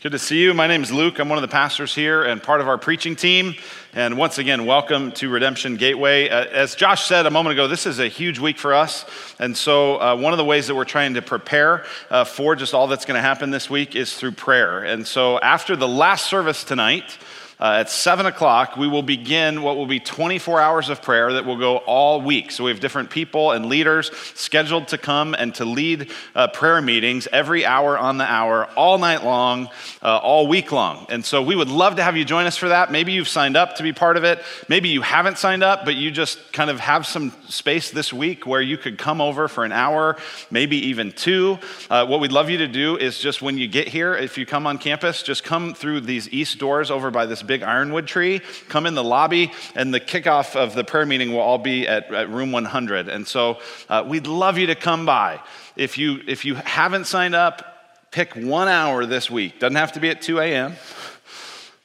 Good to see you. My name is Luke. I'm one of the pastors here and part of our preaching team. And once again, welcome to Redemption Gateway. Uh, as Josh said a moment ago, this is a huge week for us. And so, uh, one of the ways that we're trying to prepare uh, for just all that's going to happen this week is through prayer. And so, after the last service tonight, uh, at 7 o'clock, we will begin what will be 24 hours of prayer that will go all week. So we have different people and leaders scheduled to come and to lead uh, prayer meetings every hour on the hour, all night long, uh, all week long. And so we would love to have you join us for that. Maybe you've signed up to be part of it. Maybe you haven't signed up, but you just kind of have some space this week where you could come over for an hour, maybe even two. Uh, what we'd love you to do is just when you get here, if you come on campus, just come through these east doors over by this big ironwood tree, come in the lobby, and the kickoff of the prayer meeting will all be at, at room 100. And so uh, we'd love you to come by. If you, if you haven't signed up, pick one hour this week. Doesn't have to be at 2 a.m.,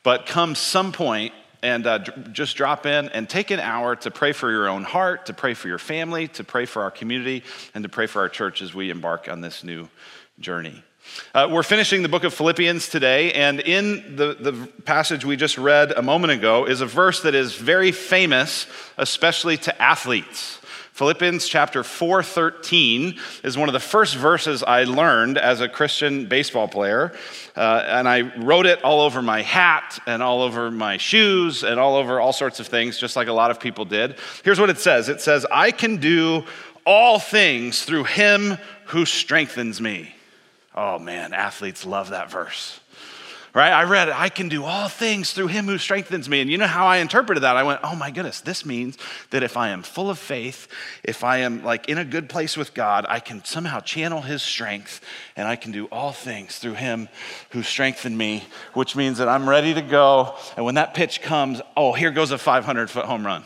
but come some point and uh, just drop in and take an hour to pray for your own heart, to pray for your family, to pray for our community, and to pray for our church as we embark on this new journey. Uh, we're finishing the book of Philippians today, and in the, the passage we just read a moment ago is a verse that is very famous, especially to athletes. Philippians chapter 4:13 is one of the first verses I learned as a Christian baseball player, uh, and I wrote it all over my hat and all over my shoes and all over all sorts of things, just like a lot of people did. Here's what it says: It says, "I can do all things through Him who strengthens me." Oh man, athletes love that verse. Right? I read it. I can do all things through him who strengthens me. And you know how I interpreted that? I went, oh my goodness, this means that if I am full of faith, if I am like in a good place with God, I can somehow channel his strength and I can do all things through him who strengthened me, which means that I'm ready to go. And when that pitch comes, oh, here goes a 500 foot home run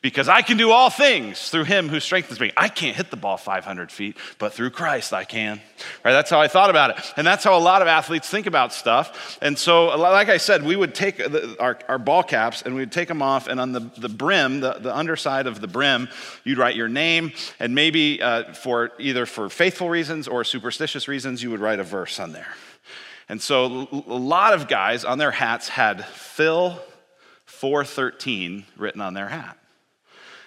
because I can do all things through him who strengthens me. I can't hit the ball 500 feet, but through Christ I can. Right? That's how I thought about it. And that's how a lot of athletes think about stuff. And so, like I said, we would take our, our, ball caps and we'd take them off, and on the, the brim, the, the underside of the brim, you'd write your name, and maybe uh, for either for faithful reasons or superstitious reasons, you would write a verse on there. And so, a lot of guys on their hats had Phil 413 written on their hat.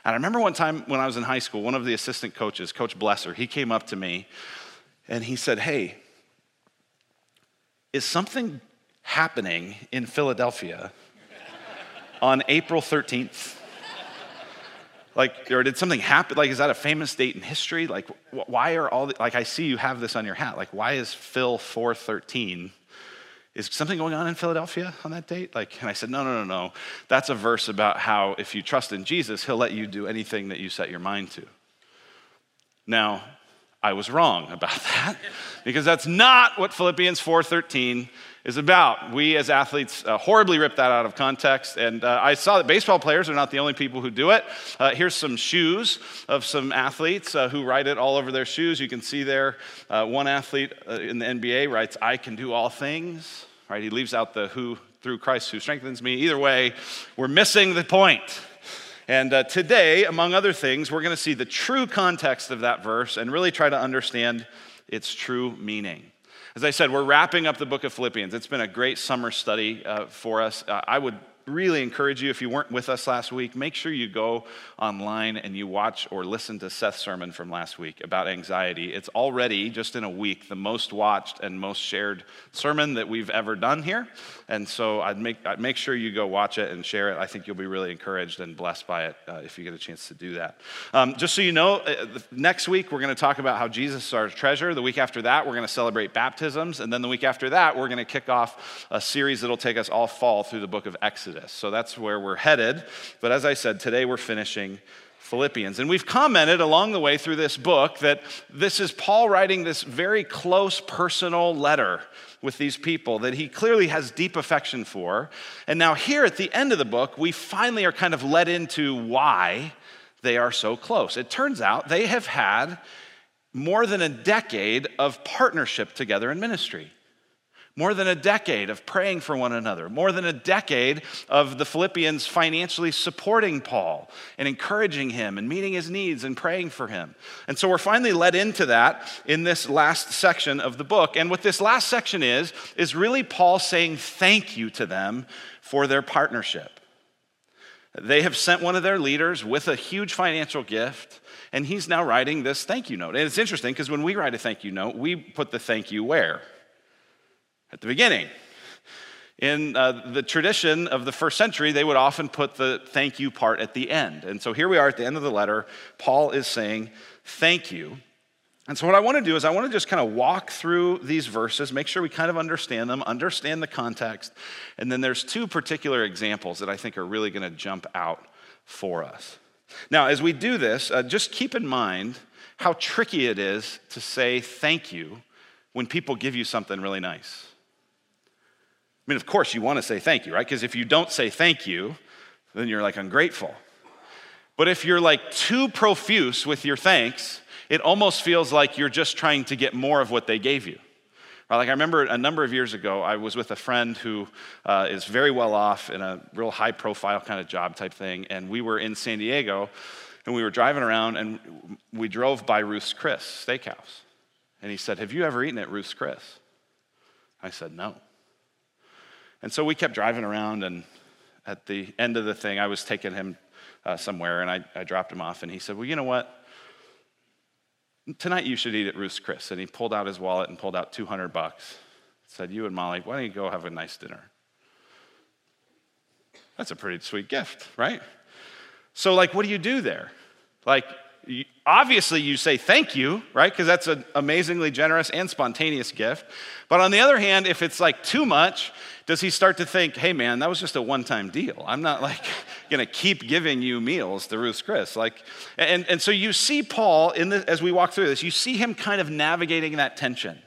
And I remember one time when I was in high school, one of the assistant coaches, Coach Blesser, he came up to me and he said, Hey, is something happening in Philadelphia on April 13th? Like, or did something happen? Like, is that a famous date in history? Like, why are all the, like, I see you have this on your hat. Like, why is Phil 413 is something going on in Philadelphia on that date? Like, and I said, no, no, no, no. That's a verse about how if you trust in Jesus, he'll let you do anything that you set your mind to. Now, I was wrong about that because that's not what Philippians 4:13 is about. We as athletes uh, horribly rip that out of context, and uh, I saw that baseball players are not the only people who do it. Uh, here's some shoes of some athletes uh, who write it all over their shoes. You can see there, uh, one athlete uh, in the NBA writes, "I can do all things." Right? He leaves out the "who through Christ who strengthens me." Either way, we're missing the point. And today, among other things, we're going to see the true context of that verse and really try to understand its true meaning. As I said, we're wrapping up the book of Philippians. It's been a great summer study uh, for us. Uh, I would really encourage you, if you weren't with us last week, make sure you go online and you watch or listen to Seth's sermon from last week about anxiety. It's already, just in a week, the most watched and most shared sermon that we've ever done here. And so I'd make, I'd make sure you go watch it and share it. I think you'll be really encouraged and blessed by it uh, if you get a chance to do that. Um, just so you know, uh, next week we're going to talk about how Jesus is our treasure. The week after that, we're going to celebrate baptisms. And then the week after that, we're going to kick off a series that'll take us all fall through the book of Exodus. So that's where we're headed. But as I said, today we're finishing Philippians. And we've commented along the way through this book that this is Paul writing this very close personal letter with these people that he clearly has deep affection for. And now, here at the end of the book, we finally are kind of led into why they are so close. It turns out they have had more than a decade of partnership together in ministry. More than a decade of praying for one another, more than a decade of the Philippians financially supporting Paul and encouraging him and meeting his needs and praying for him. And so we're finally led into that in this last section of the book. And what this last section is, is really Paul saying thank you to them for their partnership. They have sent one of their leaders with a huge financial gift, and he's now writing this thank you note. And it's interesting because when we write a thank you note, we put the thank you where? At the beginning. In uh, the tradition of the first century, they would often put the thank you part at the end. And so here we are at the end of the letter. Paul is saying, Thank you. And so, what I want to do is, I want to just kind of walk through these verses, make sure we kind of understand them, understand the context. And then there's two particular examples that I think are really going to jump out for us. Now, as we do this, uh, just keep in mind how tricky it is to say thank you when people give you something really nice. Mean, of course, you want to say thank you, right? Because if you don't say thank you, then you're like ungrateful. But if you're like too profuse with your thanks, it almost feels like you're just trying to get more of what they gave you. Right? Like I remember a number of years ago, I was with a friend who uh, is very well off in a real high profile kind of job type thing, and we were in San Diego, and we were driving around, and we drove by Ruth's Chris Steakhouse, and he said, "Have you ever eaten at Ruth's Chris?" I said, "No." And so we kept driving around, and at the end of the thing, I was taking him uh, somewhere, and I, I dropped him off, and he said, Well, you know what? Tonight you should eat at Ruth's Chris. And he pulled out his wallet and pulled out 200 bucks. Said, You and Molly, why don't you go have a nice dinner? That's a pretty sweet gift, right? So, like, what do you do there? Like, obviously you say thank you, right? Because that's an amazingly generous and spontaneous gift. But on the other hand, if it's like too much, does he start to think, hey man, that was just a one time deal? I'm not like gonna keep giving you meals to Ruth's Chris. Like, and, and so you see Paul in the, as we walk through this, you see him kind of navigating that tension.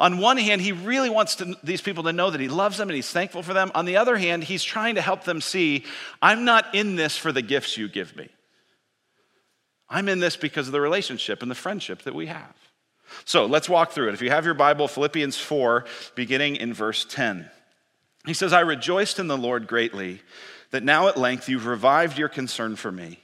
On one hand, he really wants to, these people to know that he loves them and he's thankful for them. On the other hand, he's trying to help them see, I'm not in this for the gifts you give me. I'm in this because of the relationship and the friendship that we have. So let's walk through it. If you have your Bible, Philippians 4, beginning in verse 10. He says, I rejoiced in the Lord greatly that now at length you've revived your concern for me.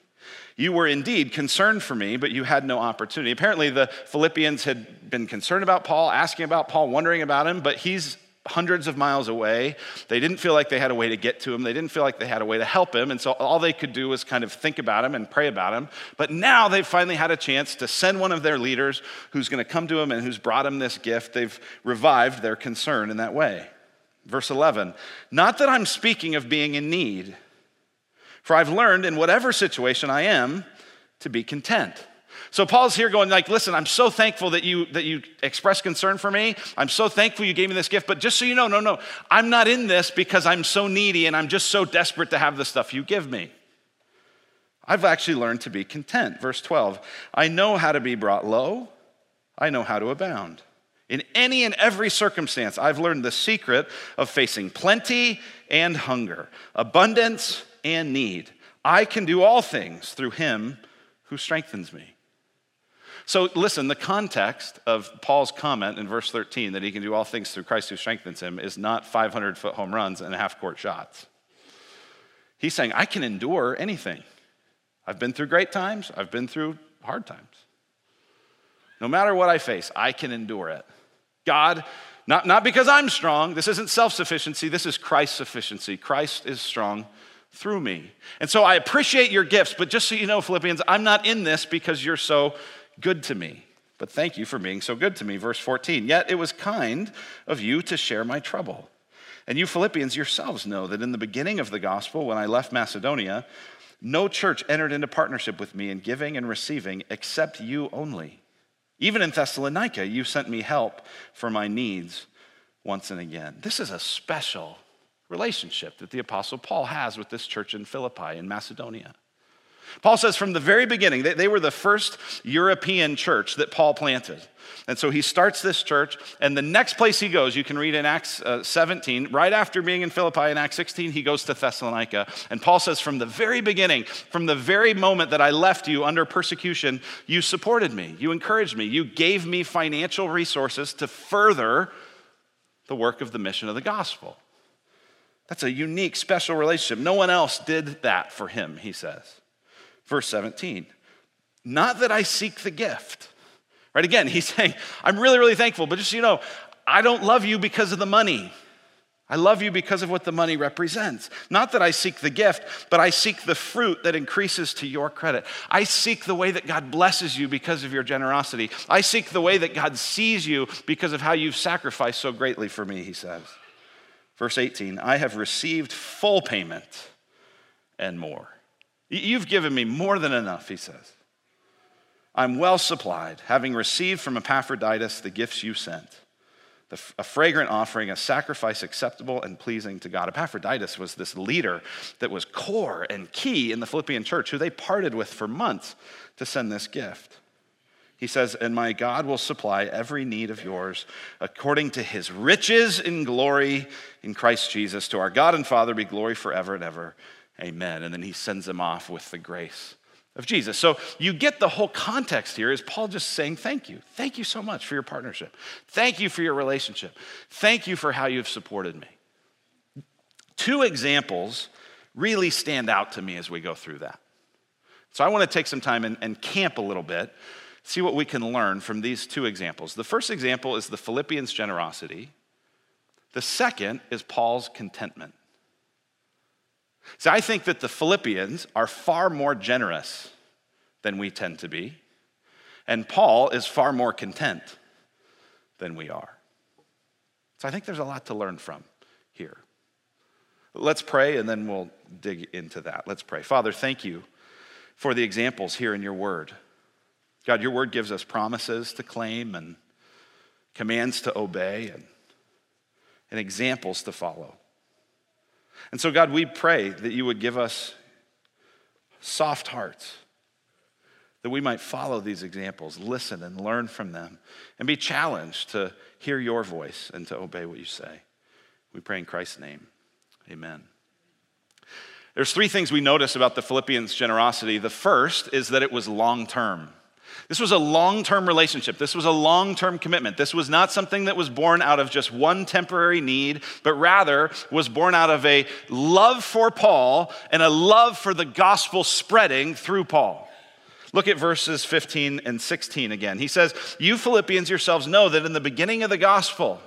You were indeed concerned for me, but you had no opportunity. Apparently, the Philippians had been concerned about Paul, asking about Paul, wondering about him, but he's hundreds of miles away. They didn't feel like they had a way to get to him. They didn't feel like they had a way to help him. And so all they could do was kind of think about him and pray about him. But now they've finally had a chance to send one of their leaders who's going to come to him and who's brought him this gift. They've revived their concern in that way. Verse 11 Not that I'm speaking of being in need, for I've learned in whatever situation I am to be content. So Paul's here going like, listen, I'm so thankful that you that you expressed concern for me. I'm so thankful you gave me this gift, but just so you know, no, no, I'm not in this because I'm so needy and I'm just so desperate to have the stuff you give me. I've actually learned to be content. Verse 12, I know how to be brought low, I know how to abound. In any and every circumstance, I've learned the secret of facing plenty and hunger, abundance and need. I can do all things through him who strengthens me. So, listen, the context of Paul's comment in verse 13 that he can do all things through Christ who strengthens him is not 500 foot home runs and half court shots. He's saying, I can endure anything. I've been through great times, I've been through hard times. No matter what I face, I can endure it. God, not, not because I'm strong, this isn't self sufficiency, this is Christ's sufficiency. Christ is strong through me. And so I appreciate your gifts, but just so you know, Philippians, I'm not in this because you're so good to me. But thank you for being so good to me. Verse 14. Yet it was kind of you to share my trouble. And you Philippians yourselves know that in the beginning of the gospel, when I left Macedonia, no church entered into partnership with me in giving and receiving except you only. Even in Thessalonica, you sent me help for my needs once and again. This is a special relationship that the Apostle Paul has with this church in Philippi in Macedonia. Paul says from the very beginning, they, they were the first European church that Paul planted. And so he starts this church, and the next place he goes, you can read in Acts uh, 17, right after being in Philippi in Acts 16, he goes to Thessalonica. And Paul says, From the very beginning, from the very moment that I left you under persecution, you supported me, you encouraged me, you gave me financial resources to further the work of the mission of the gospel. That's a unique, special relationship. No one else did that for him, he says. Verse 17, not that I seek the gift. Right again, he's saying, I'm really, really thankful, but just so you know, I don't love you because of the money. I love you because of what the money represents. Not that I seek the gift, but I seek the fruit that increases to your credit. I seek the way that God blesses you because of your generosity. I seek the way that God sees you because of how you've sacrificed so greatly for me, he says. Verse 18 I have received full payment and more. You've given me more than enough, he says. I'm well supplied, having received from Epaphroditus the gifts you sent a fragrant offering, a sacrifice acceptable and pleasing to God. Epaphroditus was this leader that was core and key in the Philippian church, who they parted with for months to send this gift. He says, And my God will supply every need of yours according to his riches in glory in Christ Jesus. To our God and Father be glory forever and ever. Amen. And then he sends them off with the grace of Jesus. So you get the whole context here is Paul just saying thank you. Thank you so much for your partnership. Thank you for your relationship. Thank you for how you've supported me. Two examples really stand out to me as we go through that. So I want to take some time and, and camp a little bit, see what we can learn from these two examples. The first example is the Philippians' generosity. The second is Paul's contentment. See, I think that the Philippians are far more generous than we tend to be, and Paul is far more content than we are. So I think there's a lot to learn from here. Let's pray and then we'll dig into that. Let's pray. Father, thank you for the examples here in your word. God, your word gives us promises to claim and commands to obey and, and examples to follow. And so, God, we pray that you would give us soft hearts, that we might follow these examples, listen and learn from them, and be challenged to hear your voice and to obey what you say. We pray in Christ's name. Amen. There's three things we notice about the Philippians' generosity. The first is that it was long term. This was a long term relationship. This was a long term commitment. This was not something that was born out of just one temporary need, but rather was born out of a love for Paul and a love for the gospel spreading through Paul. Look at verses 15 and 16 again. He says, You Philippians yourselves know that in the beginning of the gospel,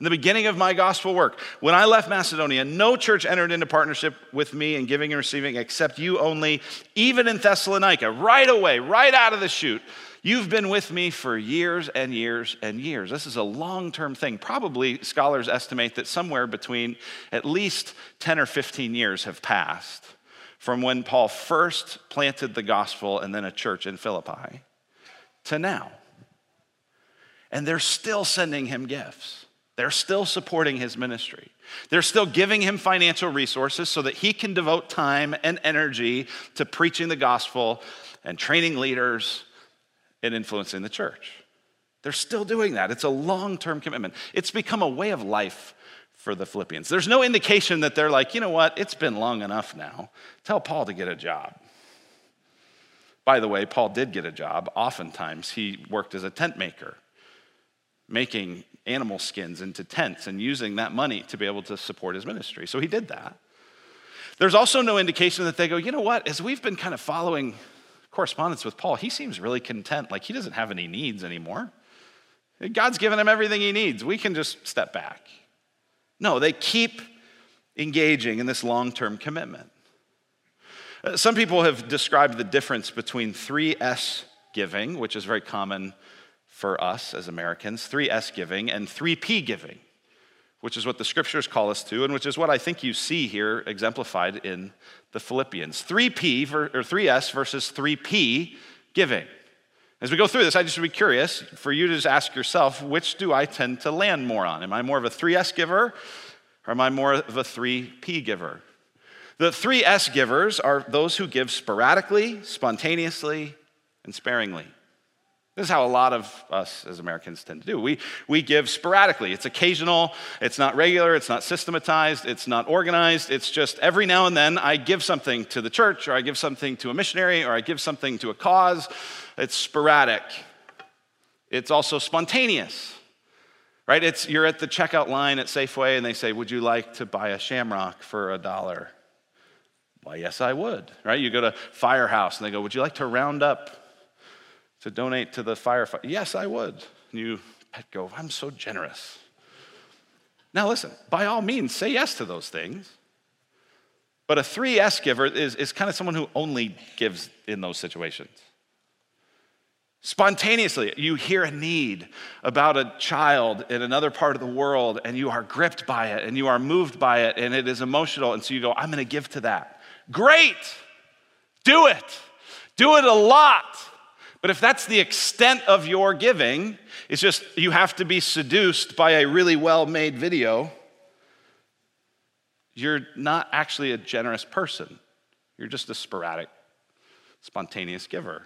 in the beginning of my gospel work, when I left Macedonia, no church entered into partnership with me in giving and receiving except you only, even in Thessalonica, right away, right out of the chute. You've been with me for years and years and years. This is a long term thing. Probably scholars estimate that somewhere between at least 10 or 15 years have passed from when Paul first planted the gospel and then a church in Philippi to now. And they're still sending him gifts. They're still supporting his ministry. They're still giving him financial resources so that he can devote time and energy to preaching the gospel and training leaders and influencing the church. They're still doing that. It's a long term commitment. It's become a way of life for the Philippians. There's no indication that they're like, you know what, it's been long enough now. Tell Paul to get a job. By the way, Paul did get a job. Oftentimes, he worked as a tent maker, making animal skins into tents and using that money to be able to support his ministry. So he did that. There's also no indication that they go, you know what, as we've been kind of following correspondence with Paul, he seems really content, like he doesn't have any needs anymore. God's given him everything he needs. We can just step back. No, they keep engaging in this long term commitment. Uh, some people have described the difference between 3S giving, which is very common for us as Americans 3S giving and 3P giving, which is what the scriptures call us to, and which is what I think you see here exemplified in the Philippians. 3P or 3S versus 3P giving. As we go through this, I just would be curious for you to just ask yourself which do I tend to land more on? Am I more of a 3S giver or am I more of a 3P giver? The 3S givers are those who give sporadically, spontaneously, and sparingly. This is how a lot of us as Americans tend to do. We, we give sporadically. It's occasional, it's not regular, it's not systematized, it's not organized. It's just every now and then I give something to the church, or I give something to a missionary, or I give something to a cause. It's sporadic. It's also spontaneous. Right? It's you're at the checkout line at Safeway and they say, "Would you like to buy a shamrock for a dollar?" Why, yes, I would. Right? You go to Firehouse and they go, "Would you like to round up to donate to the firefighter?" Yes, I would. And you pet go, "I'm so generous." Now listen, by all means, say yes to those things. But a 3S giver is, is kind of someone who only gives in those situations. Spontaneously, you hear a need about a child in another part of the world, and you are gripped by it, and you are moved by it, and it is emotional. And so you go, I'm going to give to that. Great! Do it. Do it a lot. But if that's the extent of your giving, it's just you have to be seduced by a really well made video, you're not actually a generous person. You're just a sporadic, spontaneous giver.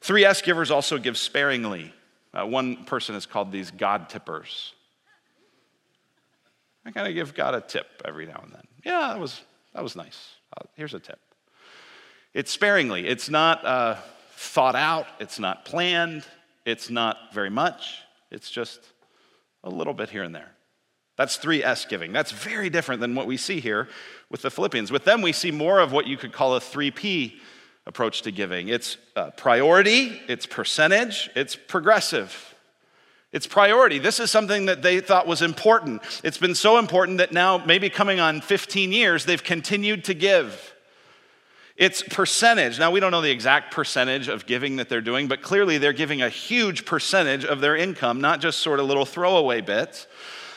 3S givers also give sparingly. Uh, one person has called these God tippers. I kind of give God a tip every now and then. Yeah, that was, that was nice. Uh, here's a tip. It's sparingly, it's not uh, thought out, it's not planned, it's not very much, it's just a little bit here and there. That's 3S giving. That's very different than what we see here with the Philippians. With them, we see more of what you could call a 3P approach to giving it's uh, priority, it's percentage, it's progressive. It's priority. This is something that they thought was important. It's been so important that now, maybe coming on 15 years, they've continued to give. It's percentage. Now, we don't know the exact percentage of giving that they're doing, but clearly they're giving a huge percentage of their income, not just sort of little throwaway bits.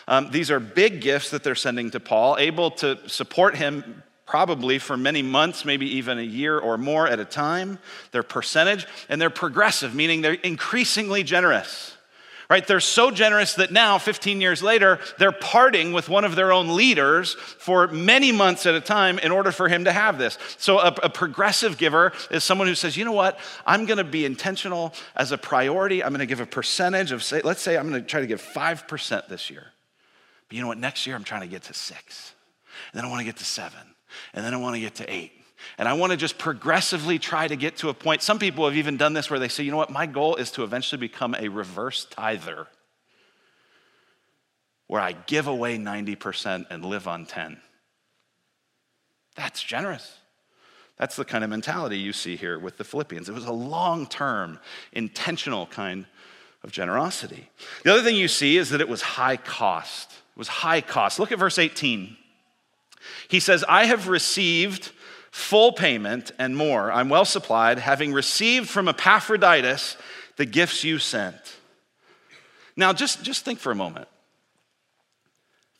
Um, these are big gifts that they're sending to Paul, able to support him probably for many months, maybe even a year or more at a time. They're percentage and they're progressive, meaning they're increasingly generous. Right? They're so generous that now, 15 years later, they're parting with one of their own leaders for many months at a time in order for him to have this. So, a, a progressive giver is someone who says, you know what? I'm going to be intentional as a priority. I'm going to give a percentage of, say, let's say I'm going to try to give 5% this year. But you know what? Next year, I'm trying to get to six. And then I want to get to seven. And then I want to get to eight. And I want to just progressively try to get to a point. Some people have even done this where they say, you know what? My goal is to eventually become a reverse tither, where I give away 90% and live on 10. That's generous. That's the kind of mentality you see here with the Philippians. It was a long term, intentional kind of generosity. The other thing you see is that it was high cost. It was high cost. Look at verse 18. He says, I have received full payment and more. I'm well supplied, having received from Epaphroditus the gifts you sent. Now, just, just think for a moment.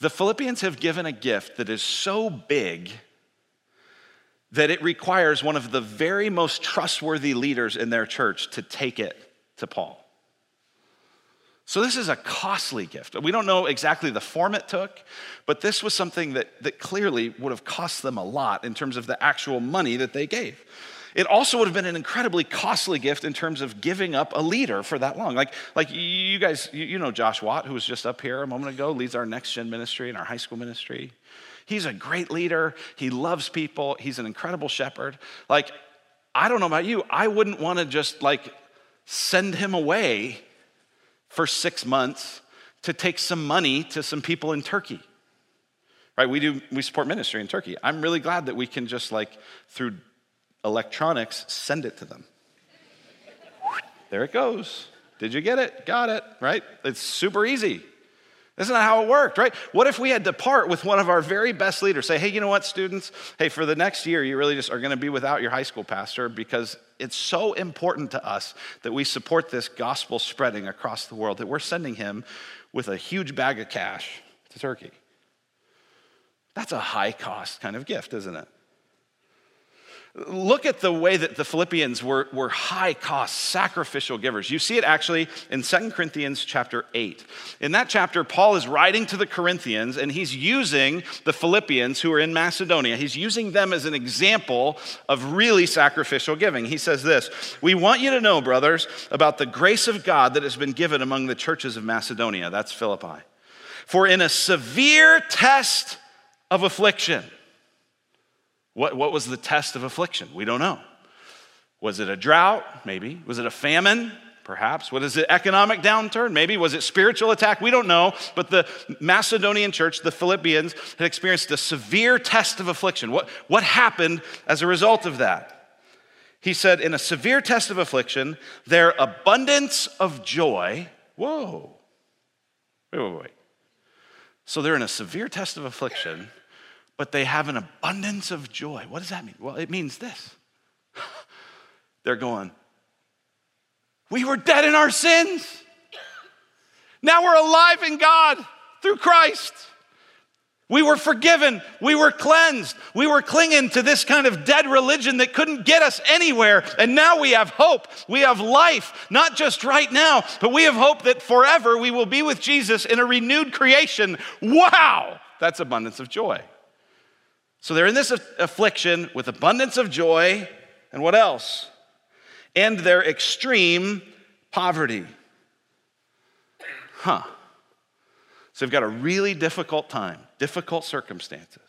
The Philippians have given a gift that is so big that it requires one of the very most trustworthy leaders in their church to take it to Paul. So, this is a costly gift. We don't know exactly the form it took, but this was something that, that clearly would have cost them a lot in terms of the actual money that they gave. It also would have been an incredibly costly gift in terms of giving up a leader for that long. Like, like you guys, you know Josh Watt, who was just up here a moment ago, leads our next gen ministry and our high school ministry. He's a great leader. He loves people. He's an incredible shepherd. Like, I don't know about you, I wouldn't want to just like send him away for six months to take some money to some people in Turkey. Right? We do we support ministry in Turkey. I'm really glad that we can just like through electronics send it to them. there it goes. Did you get it? Got it, right? It's super easy. Isn't that how it worked, right? What if we had to part with one of our very best leaders? Say, hey, you know what, students? Hey, for the next year, you really just are going to be without your high school pastor because it's so important to us that we support this gospel spreading across the world that we're sending him with a huge bag of cash to Turkey. That's a high cost kind of gift, isn't it? Look at the way that the Philippians were, were high cost, sacrificial givers. You see it actually in 2 Corinthians chapter 8. In that chapter, Paul is writing to the Corinthians and he's using the Philippians who are in Macedonia. He's using them as an example of really sacrificial giving. He says this We want you to know, brothers, about the grace of God that has been given among the churches of Macedonia. That's Philippi. For in a severe test of affliction, what, what was the test of affliction? We don't know. Was it a drought? Maybe. Was it a famine? Perhaps. What is it? Economic downturn? Maybe. Was it spiritual attack? We don't know. But the Macedonian church, the Philippians, had experienced a severe test of affliction. What, what happened as a result of that? He said, in a severe test of affliction, their abundance of joy. Whoa. Wait, wait, wait. So they're in a severe test of affliction, but they have an abundance of joy. What does that mean? Well, it means this. They're going, we were dead in our sins. Now we're alive in God through Christ. We were forgiven. We were cleansed. We were clinging to this kind of dead religion that couldn't get us anywhere. And now we have hope. We have life, not just right now, but we have hope that forever we will be with Jesus in a renewed creation. Wow! That's abundance of joy. So they're in this affliction with abundance of joy. And what else? and their extreme poverty. Huh. So they've got a really difficult time, difficult circumstances.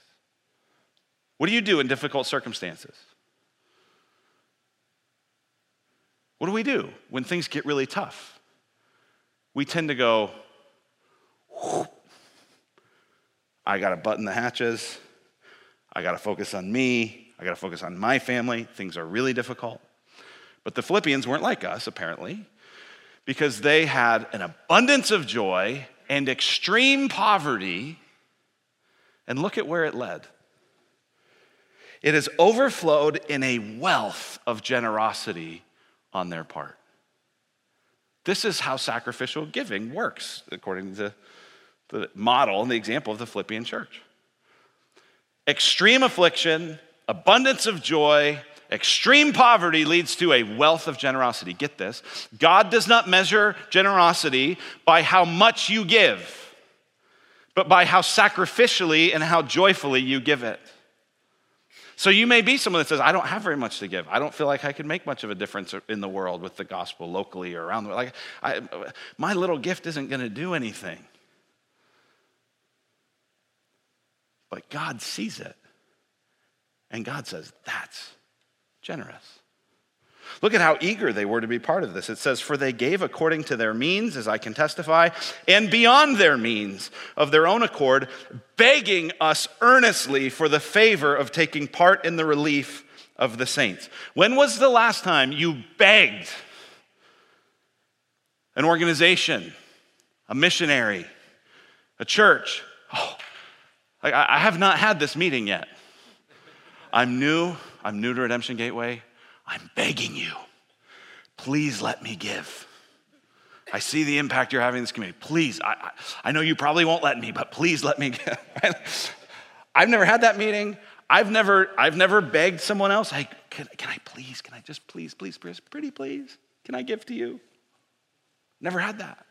What do you do in difficult circumstances? What do we do when things get really tough? We tend to go, I got to button the hatches. I got to focus on me. I got to focus on my family. Things are really difficult. But the Philippians weren't like us, apparently, because they had an abundance of joy and extreme poverty. And look at where it led. It has overflowed in a wealth of generosity on their part. This is how sacrificial giving works, according to the model and the example of the Philippian church. Extreme affliction, abundance of joy, Extreme poverty leads to a wealth of generosity. Get this God does not measure generosity by how much you give, but by how sacrificially and how joyfully you give it. So you may be someone that says, I don't have very much to give. I don't feel like I can make much of a difference in the world with the gospel locally or around the world. Like, I, my little gift isn't going to do anything. But God sees it. And God says, that's generous. Look at how eager they were to be part of this. It says, For they gave according to their means, as I can testify, and beyond their means of their own accord, begging us earnestly for the favor of taking part in the relief of the saints. When was the last time you begged an organization, a missionary, a church? Oh, I have not had this meeting yet. I'm new. I'm new to Redemption Gateway. I'm begging you, please let me give. I see the impact you're having in this community. Please, I, I, I know you probably won't let me, but please let me give. I've never had that meeting. I've never, I've never begged someone else, hey, can, can I please, can I just please, please, please, pretty please, can I give to you? Never had that.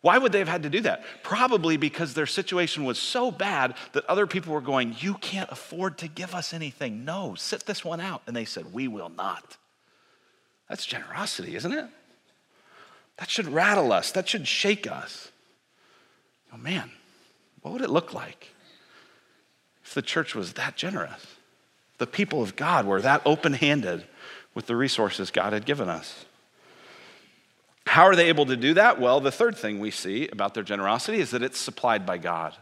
Why would they have had to do that? Probably because their situation was so bad that other people were going, You can't afford to give us anything. No, sit this one out. And they said, We will not. That's generosity, isn't it? That should rattle us, that should shake us. Oh man, what would it look like if the church was that generous? The people of God were that open handed with the resources God had given us. How are they able to do that? Well, the third thing we see about their generosity is that it's supplied by God.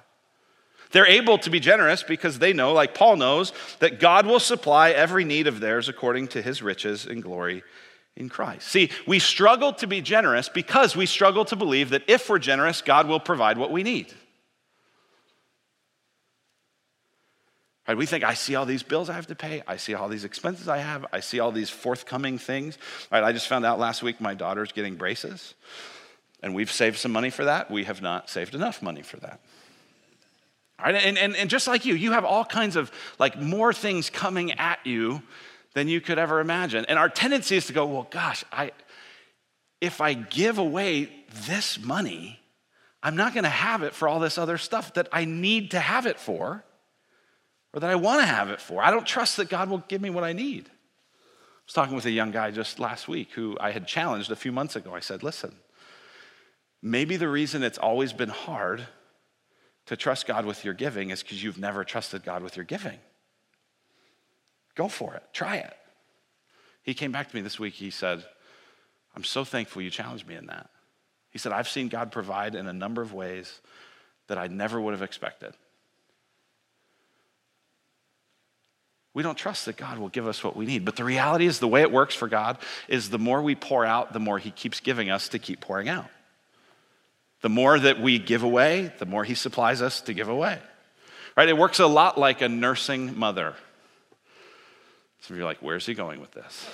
They're able to be generous because they know, like Paul knows, that God will supply every need of theirs according to his riches and glory in Christ. See, we struggle to be generous because we struggle to believe that if we're generous, God will provide what we need. Right? We think, I see all these bills I have to pay. I see all these expenses I have. I see all these forthcoming things. Right? I just found out last week my daughter's getting braces, and we've saved some money for that. We have not saved enough money for that. Right? And, and, and just like you, you have all kinds of like more things coming at you than you could ever imagine. And our tendency is to go, well, gosh, I, if I give away this money, I'm not going to have it for all this other stuff that I need to have it for or that I want to have it for. I don't trust that God will give me what I need. I was talking with a young guy just last week who I had challenged a few months ago. I said, listen, maybe the reason it's always been hard to trust God with your giving is because you've never trusted God with your giving. Go for it, try it. He came back to me this week. He said, I'm so thankful you challenged me in that. He said, I've seen God provide in a number of ways that I never would have expected. We don't trust that God will give us what we need. But the reality is, the way it works for God is the more we pour out, the more He keeps giving us to keep pouring out. The more that we give away, the more He supplies us to give away. Right? It works a lot like a nursing mother. Some of you are like, where's he going with this?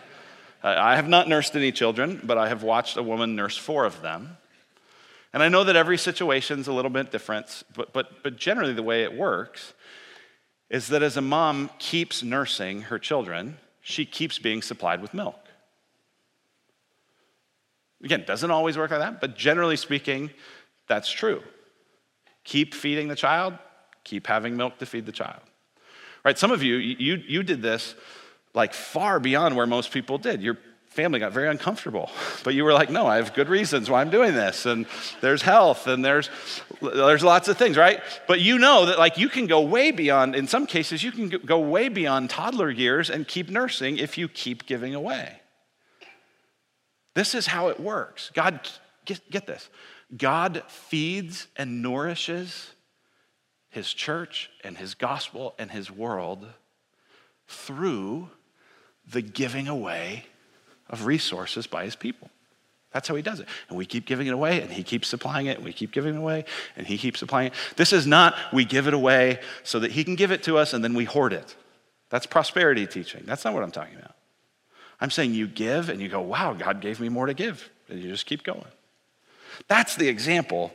I have not nursed any children, but I have watched a woman nurse four of them. And I know that every situation is a little bit different, but, but, but generally the way it works is that as a mom keeps nursing her children, she keeps being supplied with milk. Again, doesn't always work like that, but generally speaking, that's true. Keep feeding the child, keep having milk to feed the child. Right? Some of you, you, you did this like far beyond where most people did. Your family got very uncomfortable, but you were like, no, I have good reasons why I'm doing this. And there's health and there's, there's lots of things, right? But you know that like you can go way beyond, in some cases, you can go way beyond toddler years and keep nursing if you keep giving away. This is how it works. God, get, get this. God feeds and nourishes his church and his gospel and his world through the giving away of resources by his people. That's how he does it. And we keep giving it away, and he keeps supplying it, and we keep giving it away, and he keeps supplying it. This is not we give it away so that he can give it to us and then we hoard it. That's prosperity teaching. That's not what I'm talking about. I'm saying you give and you go, wow, God gave me more to give. And you just keep going. That's the example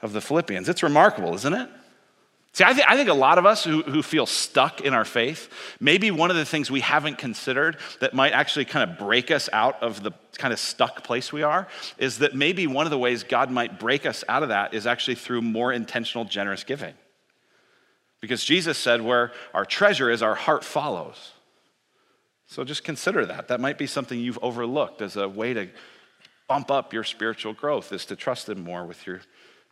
of the Philippians. It's remarkable, isn't it? See, I, th- I, think a lot of us who, who feel stuck in our faith, maybe one of the things we haven't considered that might actually kind of break us out of the kind of stuck place we are is that maybe one of the ways God might break us out of that is actually through more intentional, generous giving. Because Jesus said, where our treasure is, our heart follows. So just consider that. That might be something you've overlooked as a way to bump up your spiritual growth, is to trust Him more with your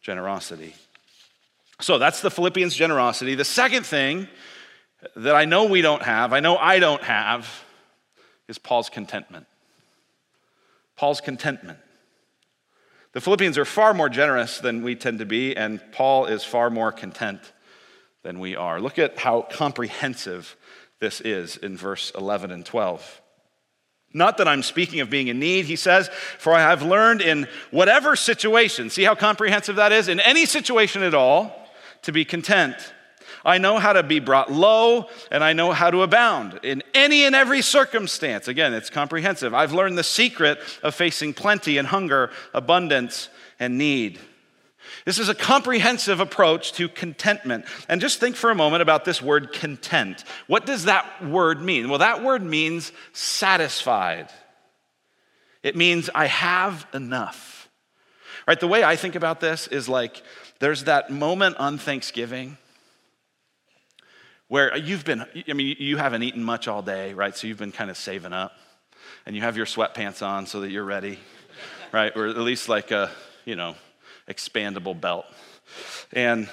generosity. So that's the Philippians' generosity. The second thing that I know we don't have, I know I don't have, is Paul's contentment. Paul's contentment. The Philippians are far more generous than we tend to be, and Paul is far more content than we are. Look at how comprehensive this is in verse 11 and 12. Not that I'm speaking of being in need, he says, for I have learned in whatever situation, see how comprehensive that is? In any situation at all, to be content. I know how to be brought low, and I know how to abound in any and every circumstance. Again, it's comprehensive. I've learned the secret of facing plenty and hunger, abundance and need. This is a comprehensive approach to contentment. And just think for a moment about this word content. What does that word mean? Well, that word means satisfied, it means I have enough. Right? The way I think about this is like there's that moment on Thanksgiving where you've been, I mean, you haven't eaten much all day, right? So you've been kind of saving up and you have your sweatpants on so that you're ready, right? Or at least like a, you know, expandable belt. And,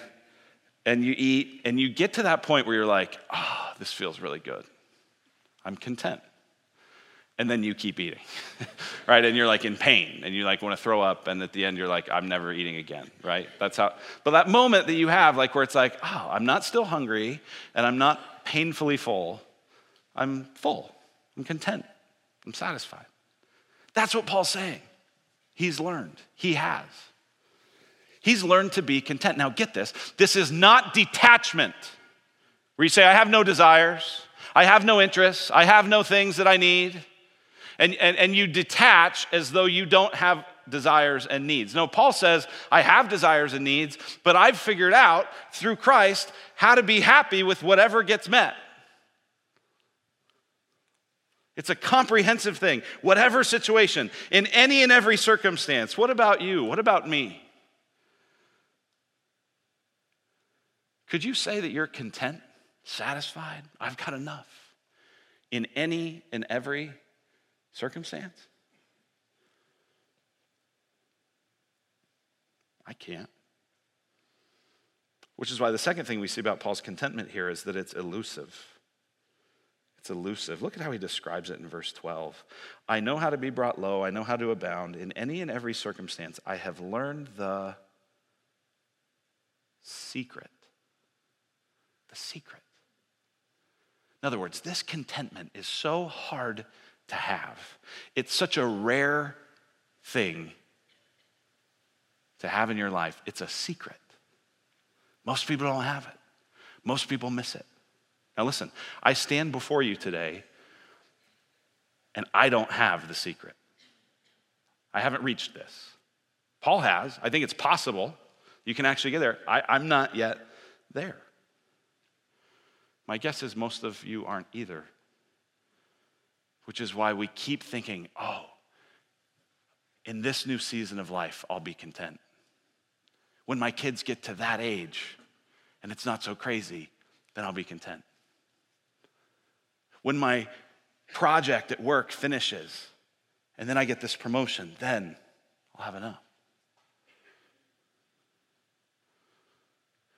and you eat and you get to that point where you're like, ah, oh, this feels really good. I'm content and then you keep eating right? And you're like in pain and you like want to throw up and at the end you're like i'm never eating again right? That's how but that moment that you have like where it's like oh i'm not still hungry and i'm not painfully full i'm full. I'm content. I'm satisfied. That's what paul's saying. He's learned. He has. He's learned to be content. Now get this. This is not detachment where you say i have no desires. I have no interests. I have no things that I need and, and, and you detach as though you don't have desires and needs. No, Paul says, I have desires and needs, but I've figured out through Christ how to be happy with whatever gets met. It's a comprehensive thing, whatever situation, in any and every circumstance. What about you? What about me? Could you say that you're content, satisfied? I've got enough in any and every circumstance? I can't. Which is why the second thing we see about Paul's contentment here is that it's elusive. It's elusive. Look at how he describes it in verse 12. I know how to be brought low, I know how to abound. In any and every circumstance, I have learned the secret. The secret. In other words, this contentment is so hard to have. It's such a rare thing to have in your life. It's a secret. Most people don't have it, most people miss it. Now, listen, I stand before you today and I don't have the secret. I haven't reached this. Paul has. I think it's possible. You can actually get there. I, am not yet there. My guess is most of you aren't either, which is why we keep thinking, oh, in this new season of life, I'll be content. When my kids get to that age and it's not so crazy, then I'll be content. When my project at work finishes and then I get this promotion, then I'll have enough.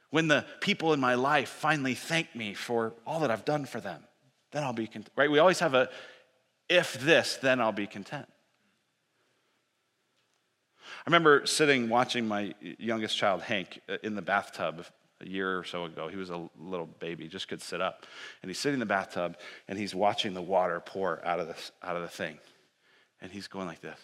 When the people in my life finally thank me for all that I've done for them, then I'll be content. Right? We always have a if this, then I'll be content. I remember sitting watching my youngest child, Hank, uh, in the bathtub a year or so ago. He was a little baby, just could sit up. And he's sitting in the bathtub and he's watching the water pour out of the, out of the thing. And he's going like this.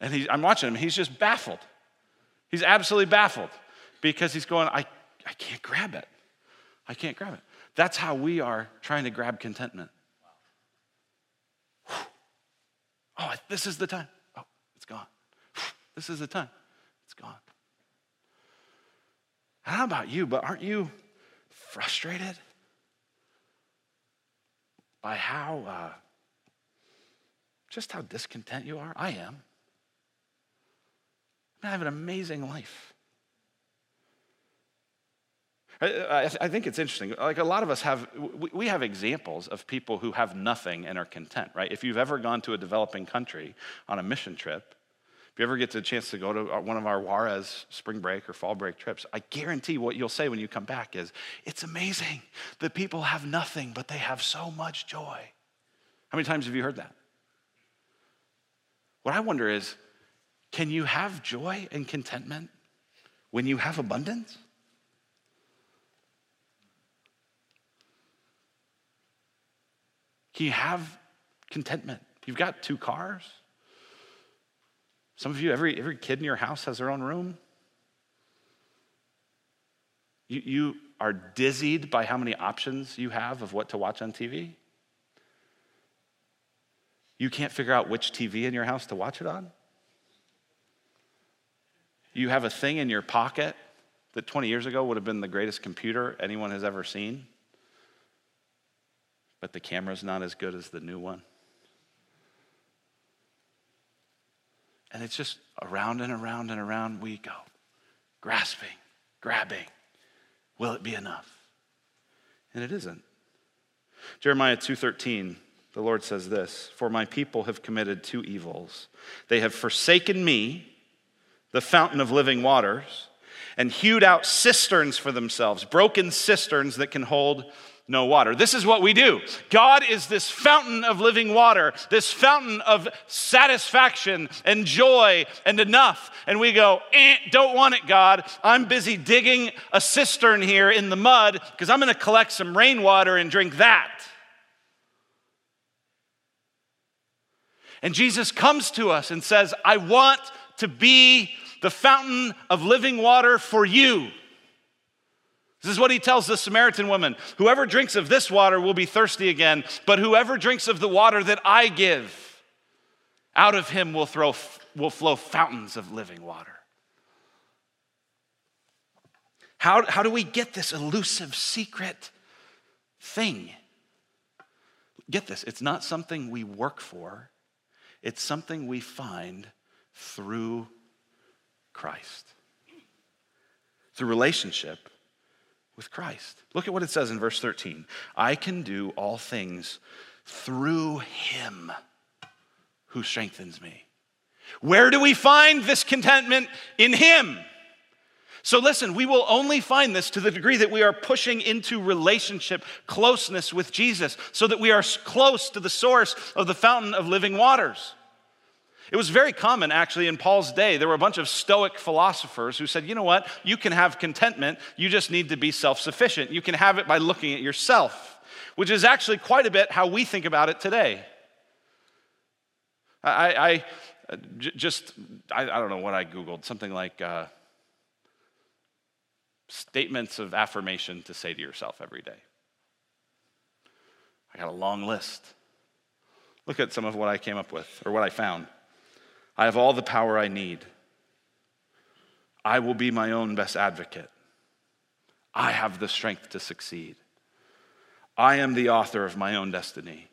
And he, I'm watching him, he's just baffled. He's absolutely baffled because he's going, I, I can't grab it. I can't grab it. That's how we are trying to grab contentment. Oh, this is the time. Oh, it's gone. This is the time. It's gone. How about you? But aren't you frustrated by how, uh, just how discontent you are? I am. I have an amazing life. I, I, think it's interesting. Like a lot of us have, we have examples of people who have nothing and are content, right? If you've ever gone to a developing country on a mission trip, if you ever get the chance to go to one of our Juarez spring break or fall break trips, I guarantee what you'll say when you come back is, it's amazing that people have nothing, but they have so much joy. How many times have you heard that? What I wonder is, can you have joy and contentment when you have abundance? Can you have contentment? You've got two cars. Some of you, every, every kid in your house has their own room. You, you are dizzied by how many options you have of what to watch on TV. You can't figure out which TV in your house to watch it on. You have a thing in your pocket that 20 years ago would have been the greatest computer anyone has ever seen but the camera's not as good as the new one. And it's just around and around and around we go, grasping, grabbing. Will it be enough? And it isn't. Jeremiah 2:13 the Lord says this, "For my people have committed two evils. They have forsaken me, the fountain of living waters, and hewed out cisterns for themselves, broken cisterns that can hold no water. This is what we do. God is this fountain of living water, this fountain of satisfaction and joy and enough. And we go, eh, don't want it, God. I'm busy digging a cistern here in the mud because I'm going to collect some rainwater and drink that. And Jesus comes to us and says, I want to be the fountain of living water for you. This is what he tells the Samaritan woman Whoever drinks of this water will be thirsty again, but whoever drinks of the water that I give, out of him will, throw, will flow fountains of living water. How, how do we get this elusive secret thing? Get this, it's not something we work for, it's something we find through Christ, through relationship with Christ. Look at what it says in verse 13 I can do all things through him who strengthens me. Where do we find this contentment? In Him. So listen, we will only find this to the degree that we are pushing into relationship closeness with Jesus, so that we are close to the source of the fountain of living waters. It was very common, actually, in Paul's day. There were a bunch of Stoic philosophers who said, you know what? You can have contentment, you just need to be self sufficient. You can have it by looking at yourself, which is actually quite a bit how we think about it today. I, I just, I, I, don't know what I Googled, something like uh, statements of affirmation to say to yourself every day. I got a long list. Look at some of what I came up with or what I found. I have all the power I need. I will be my own best advocate. I have the strength to succeed. I am the author of my own destiny.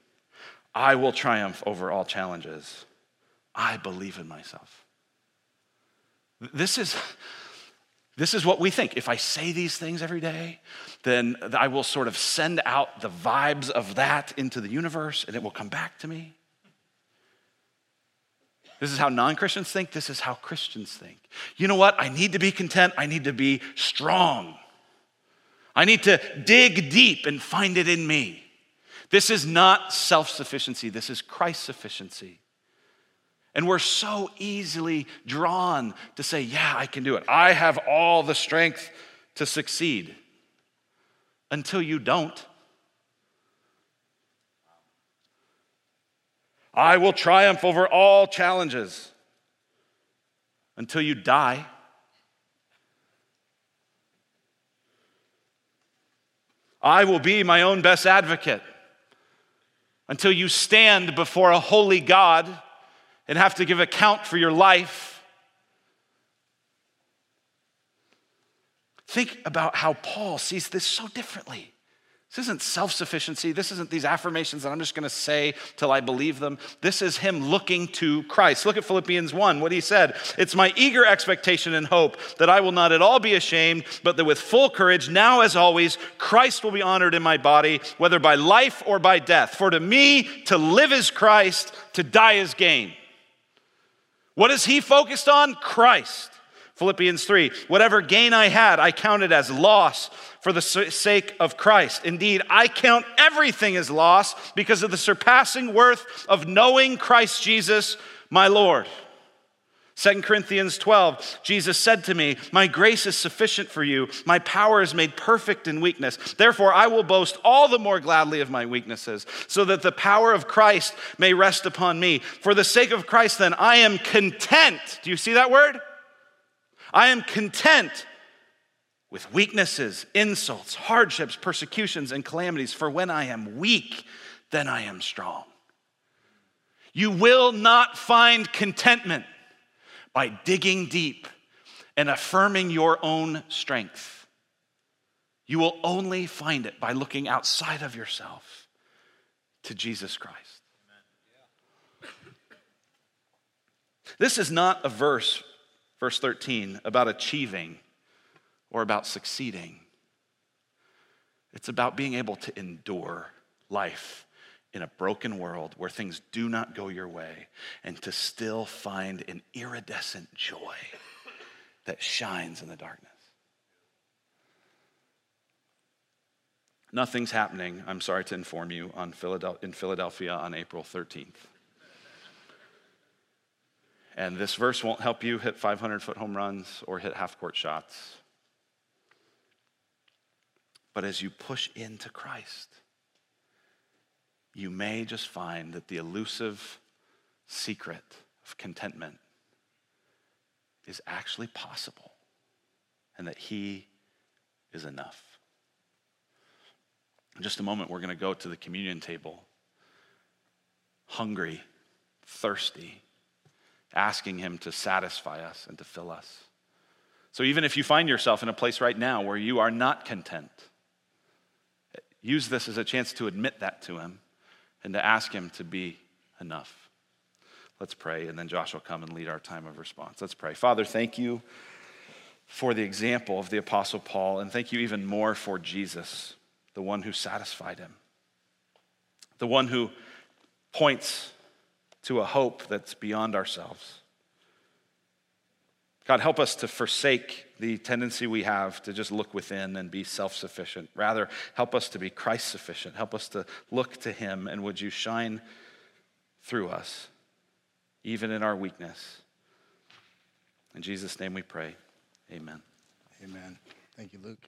I will triumph over all challenges. I believe in myself. This is, this is what we think. If I say these things every day, then I will sort of send out the vibes of that into the universe and it will come back to me. This is how non Christians think. This is how Christians think. You know what? I need to be content. I need to be strong. I need to dig deep and find it in me. This is not self sufficiency, this is Christ sufficiency. And we're so easily drawn to say, Yeah, I can do it. I have all the strength to succeed until you don't. I will triumph over all challenges until you die. I will be my own best advocate until you stand before a holy God and have to give account for your life. Think about how Paul sees this so differently. This isn't self sufficiency. This isn't these affirmations that I'm just going to say till I believe them. This is him looking to Christ. Look at Philippians 1, what he said. It's my eager expectation and hope that I will not at all be ashamed, but that with full courage, now as always, Christ will be honored in my body, whether by life or by death. For to me, to live is Christ, to die is gain. What is he focused on? Christ. Philippians 3 Whatever gain I had, I counted as loss for the sake of Christ. Indeed, I count everything as loss because of the surpassing worth of knowing Christ Jesus, my Lord. 2 Corinthians 12, Jesus said to me, My grace is sufficient for you. My power is made perfect in weakness. Therefore, I will boast all the more gladly of my weaknesses, so that the power of Christ may rest upon me. For the sake of Christ, then, I am content. Do you see that word? I am content with weaknesses, insults, hardships, persecutions, and calamities. For when I am weak, then I am strong. You will not find contentment by digging deep and affirming your own strength. You will only find it by looking outside of yourself to Jesus Christ. This is not a verse verse 13, about achieving or about succeeding. It's about being able to endure life in a broken world where things do not go your way and to still find an iridescent joy that shines in the darkness. Nothing's happening, I'm sorry to inform you, on Philadelphia, in Philadelphia on April 13th. And this verse won't help you hit 500 foot home runs or hit half court shots. But as you push into Christ, you may just find that the elusive secret of contentment is actually possible and that He is enough. In just a moment, we're going to go to the communion table, hungry, thirsty asking Him to satisfy us and to fill us. So even if you find yourself in a place right now where you are not content, use this as a chance to admit that to Him and to ask Him to be enough. Let's pray, and then Josh will come and lead our time of response. Let's pray. Father, thank you for the example of the Apostle Paul, and thank you even more for Jesus, the one who satisfied him, the one who points to a hope that's beyond ourselves. God, help us to forsake the tendency we have to just look within and be self sufficient. Rather, help us to be Christ sufficient. Help us to look to Him, and would you shine through us, even in our weakness? In Jesus' name we pray. Amen. Amen. Thank you, Luke.